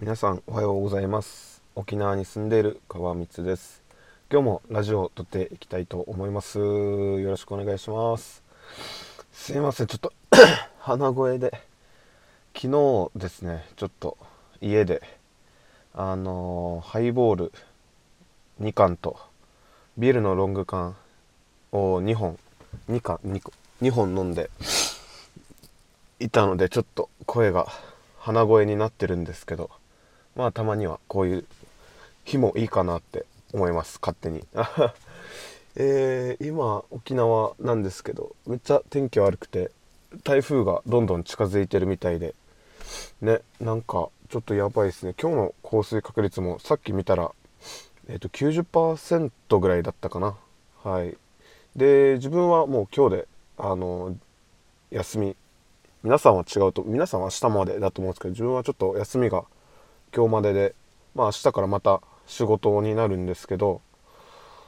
皆さんおはようございます。沖縄に住んでいる川光です。今日もラジオを撮っていきたいと思います。よろしくお願いします。すいません。ちょっと 鼻声で。昨日ですねちょっと家であのー、ハイボール2缶とビールのロング缶を2本2缶 2, 2本飲んでいたのでちょっと声が鼻声になってるんですけどまあたまにはこういう日もいいかなって思います。勝手に。えー、今沖縄なんですけどめっちゃ天気悪くて台風がどんどん近づいてるみたいでねなんかちょっとやばいですね。今日の降水確率もさっき見たらえっ、ー、と90%ぐらいだったかな。はい。で自分はもう今日であの休み。皆さんは違うと皆さんは明日までだと思うんですけど自分はちょっと休みが今日までで。まあ明日からまた仕事になるんですけど。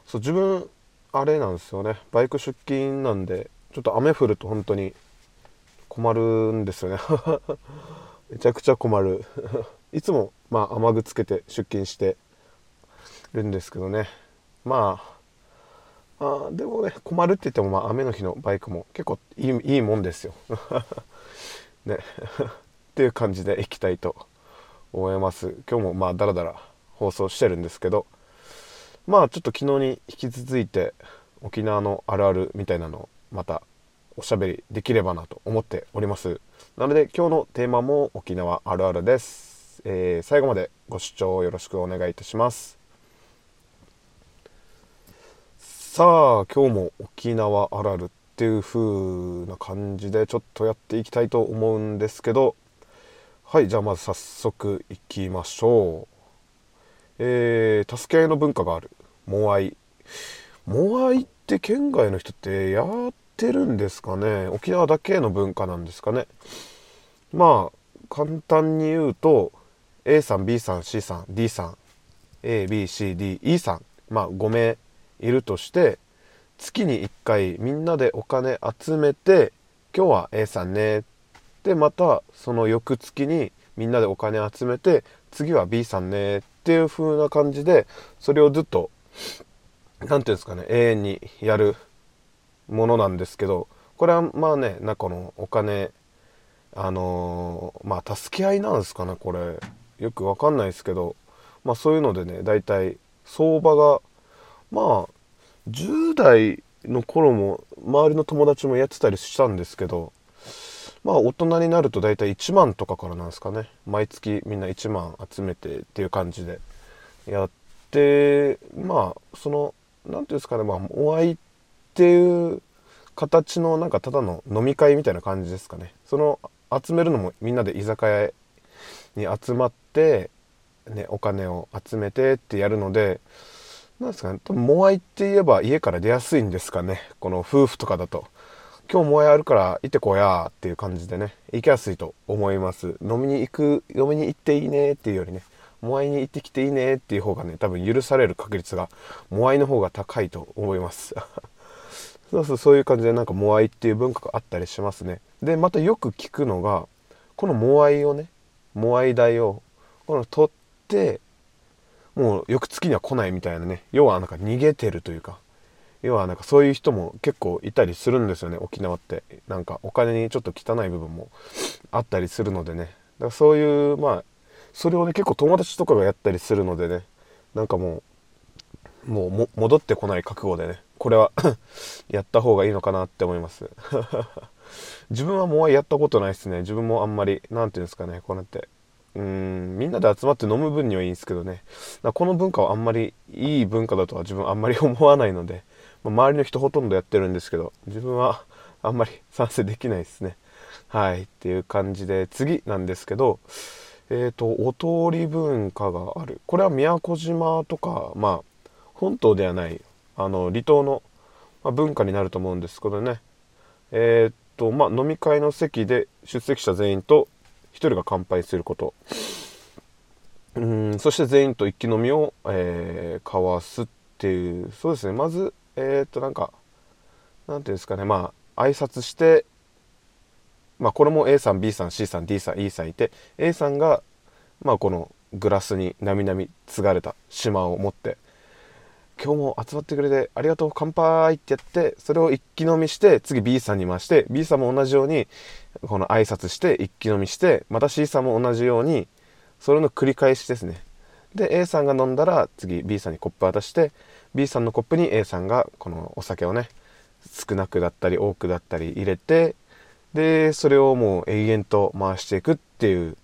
そう自分あれなんですよね。バイク出勤なんでちょっと雨降ると本当に困るんですよね。めちゃくちゃ困る。いつもまあ雨具つけて出勤してるんですけどね。まああでもね困るって言ってもまあ雨の日のバイクも結構いいいいもんですよ。ね。っていう感じでいきたいと思います。今日もまあダラダラ放送してるんですけどまあちょっと昨日に引き続いて沖縄のあるあるみたいなのをまたおしゃべりできればなと思っております。なので今日のテーマも沖縄あるあるです、えー、最後までご視聴よろしくお願いいたします。さあ今日も沖縄あるあるっていう風な感じでちょっとやっていきたいと思うんですけどはいじゃあまず早速いきましょう。えー、助け合いの文化がある。モアイ。モアイって県外の人ってやってるんですかね？沖縄だけの文化なんですかね？まあ簡単に言うと A さん B さん C さん D さん ABCDE さん。まあ5名いるとして月に1回みんなでお金集めて今日は A さんねでまたその翌月にみんなでお金集めて次は B さんねっていう風な感じでそれをずっと何て言うんですかね永遠にやるものなんですけどこれはまあねなこのお金あのー、まあ助け合いなんですかねこれ。よくわかんないですけどまあそういうのでね大体相場がまあ10代の頃も周りの友達もやってたりしたんですけどまあ大人になると大体1万とかからなんですかね。毎月みんな1万集めてっていう感じでやってまあその何ていうんですかね。まあお会いっていう形のなんかただの飲み会みたいな感じですかね。その集めるのもみんなで居酒屋に集まって、ね、お金を集めてってやるのでなんですかね。多分モアイって言えば家から出やすいんですかね。この夫婦とかだと。今日もやるから行ってこやっていう感じでね行きやすいと思います。飲みに行く飲みに行っていいねっていうよりねモアイに行ってきていいねっていう方がね多分許される確率がモアイの方が高いと思います。そうそうそういう感じでなんかモアイっていう文化があったりしますね。でまたよく聞くのがこのモアイをねモアイ代をこの取ってもう翌月には来ないみたいなね要はなんか逃げてるというか要はなんかそういう人も結構いたりするんですよね沖縄って。なんかお金にちょっと汚い部分もあったりするのでね。だからそういうまあそれをね結構友達とかがやったりするのでね。なんかもうもう戻ってこない覚悟でね。これは やった方がいいのかなって思います。自分はもうやったことないですね。自分もあんまり何て言うんですかねこうやってうんみんなで集まって飲む分にはいいんですけどね。この文化はあんまりいい文化だとは自分あんまり思わないので ま周りの人ほとんどやってるんですけど自分はあんまり賛成できないですね。はいっていう感じで次なんですけどえっ、ー、とお通り文化がある。これは宮古島とかまあ本島ではないあの離島の、ま文化になると思うんですけどね。えっ、ー、とまあ飲み会の席で出席者全員と1人が乾杯すること。うんそして全員と一気飲みを、えー、交わすっていう。そうですね。まずえー、っとなんかなんていうんですかね。まあ挨拶してまあこれも A さん B さん C さん D さん E さんいて A さんがまあこのグラスになみなみ継がれた島を持って今日も集まってくれてありがとう乾杯ってやってそれを一気飲みして次 B さんに回して B さんも同じようにこの挨拶して一気飲みしてまた C さんも同じようにそれの繰り返しですね。で A さんが飲んだら次 B さんにコップ渡して B さんのコップに A さんがこのお酒をね少なくだったり多くだったり入れてでそれをもう永遠と回していくっていう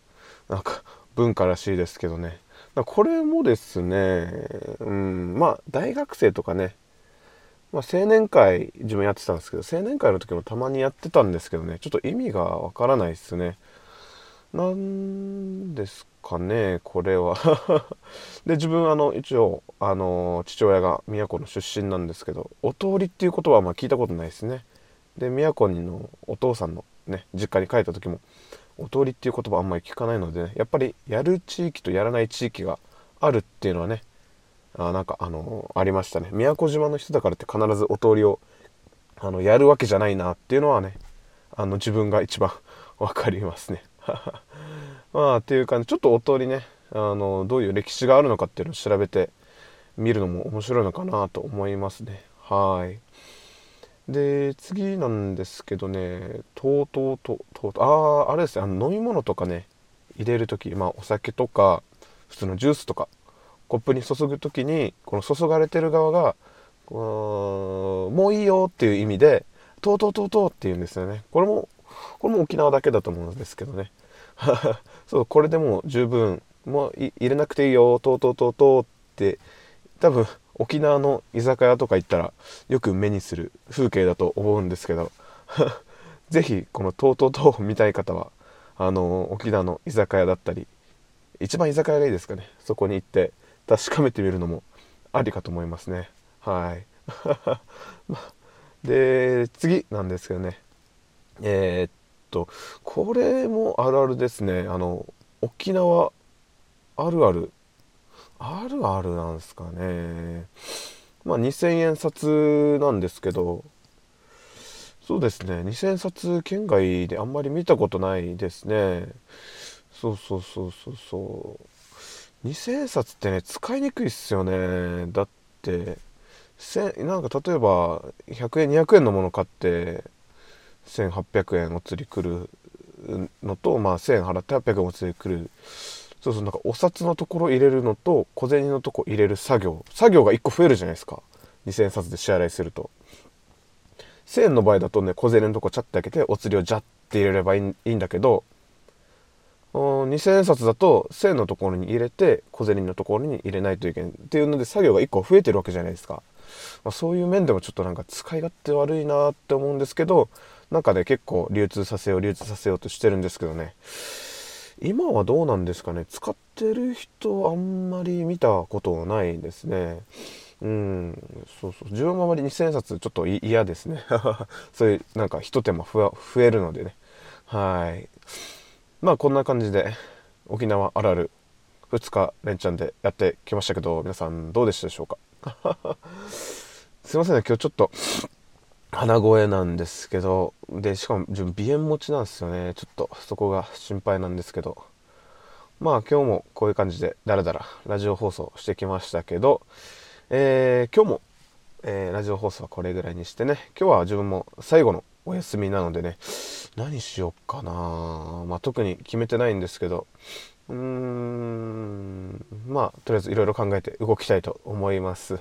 なんか文化らしいですけどね。これもですねうんまあ大学生とかね、まあ、青年会自分やってたんですけど青年会の時もたまにやってたんですけどねちょっと意味がわからないですね。なんですかねこれは。で自分あの一応あの父親が宮古の出身なんですけどお通りっていう言葉はまあ聞いたことないですね。で宮古のお父さんのね実家に帰った時もお通りっていう言葉あんまり聞かないので、ね、やっぱりやる地域とやらない地域があるっていうのはねあなんかあのー、ありましたね。宮古島の人だからって必ずお通りをあのやるわけじゃないなっていうのはねあの自分が一番分かりますね。まあっていう感じ。ちょっとお通りねあのどういう歴史があるのかっていうのを調べてみるのも面白いのかなと思いますね。はい。で次なんですけどねとうとうととうとうあああれですねあの飲み物とかね入れる時まあお酒とか普通のジュースとかコップに注ぐ時にこの注がれてる側がもういいよっていう意味で「とうとうとうとう」って言うんですよね。これもこれも沖縄だけだと思うんですけどね。そうこれでも十分もう入れなくていいよとうとうとうとうって多分沖縄の居酒屋とか行ったらよく目にする風景だと思うんですけど 是非このとうとうと見たい方はあの沖縄の居酒屋だったり一番居酒屋がいいですかね。そこに行って確かめてみるのもありかと思いますね。はい。で次なんですけどね。えー、っとこれもあるあるですね。あの沖縄あるあるあるあるなんすかね。まあ2000円札なんですけど。そうですね。2000円札県外であんまり見たことないですね。そうそうそうそうそう。2000円札ってね使いにくいっすよね。だってなんか例えば100円200円のもの買って1800円お釣り来るのとまあ1000円払って800円お釣り来るそうそうなんかお札のところ入れるのと小銭のとこ入れる作業。作業が1個増えるじゃないですか。2000円札で支払いすると。1000円の場合だとね小銭のとこチャッて開けてお釣りをジャッて入れればいいいいんだけど2000円札だと1000円のところに入れて小銭のところに入れないといけないっていうので作業が1個増えてるわけじゃないですか、まあ、そういう面でもちょっとなんか使い勝手悪いなって思うんですけどなんかね結構流通させよう流通させようとしてるんですけどね。今はどうなんですかね。使ってる人あんまり見たことないですね。うん。そうそう。自分もあまり2000円札ちょっと嫌ですね。そういうなんか一手間増えるのでね。はい。まあこんな感じで沖縄あるある2日連チャンでやってきましたけど皆さんどうでしたでしょうか？すいませんね。今日ちょっと鼻声なんですけどでしかも自分鼻炎持ちなんですよね。ちょっとそこが心配なんですけど。まあ今日もこういう感じでだらだらラジオ放送してきましたけど、えー、今日も、えー、ラジオ放送はこれぐらいにしてね。今日は自分も最後のお休みなのでね。何しよっかな。まあ特に決めてないんですけど。うーんまあとりあえずいろいろ考えて動きたいと思います。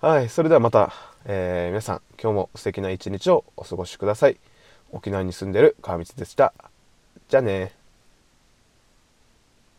はいそれではまたえー、皆さん今日も素敵な一日をお過ごしください。沖縄に住んでる川光でした。じゃあね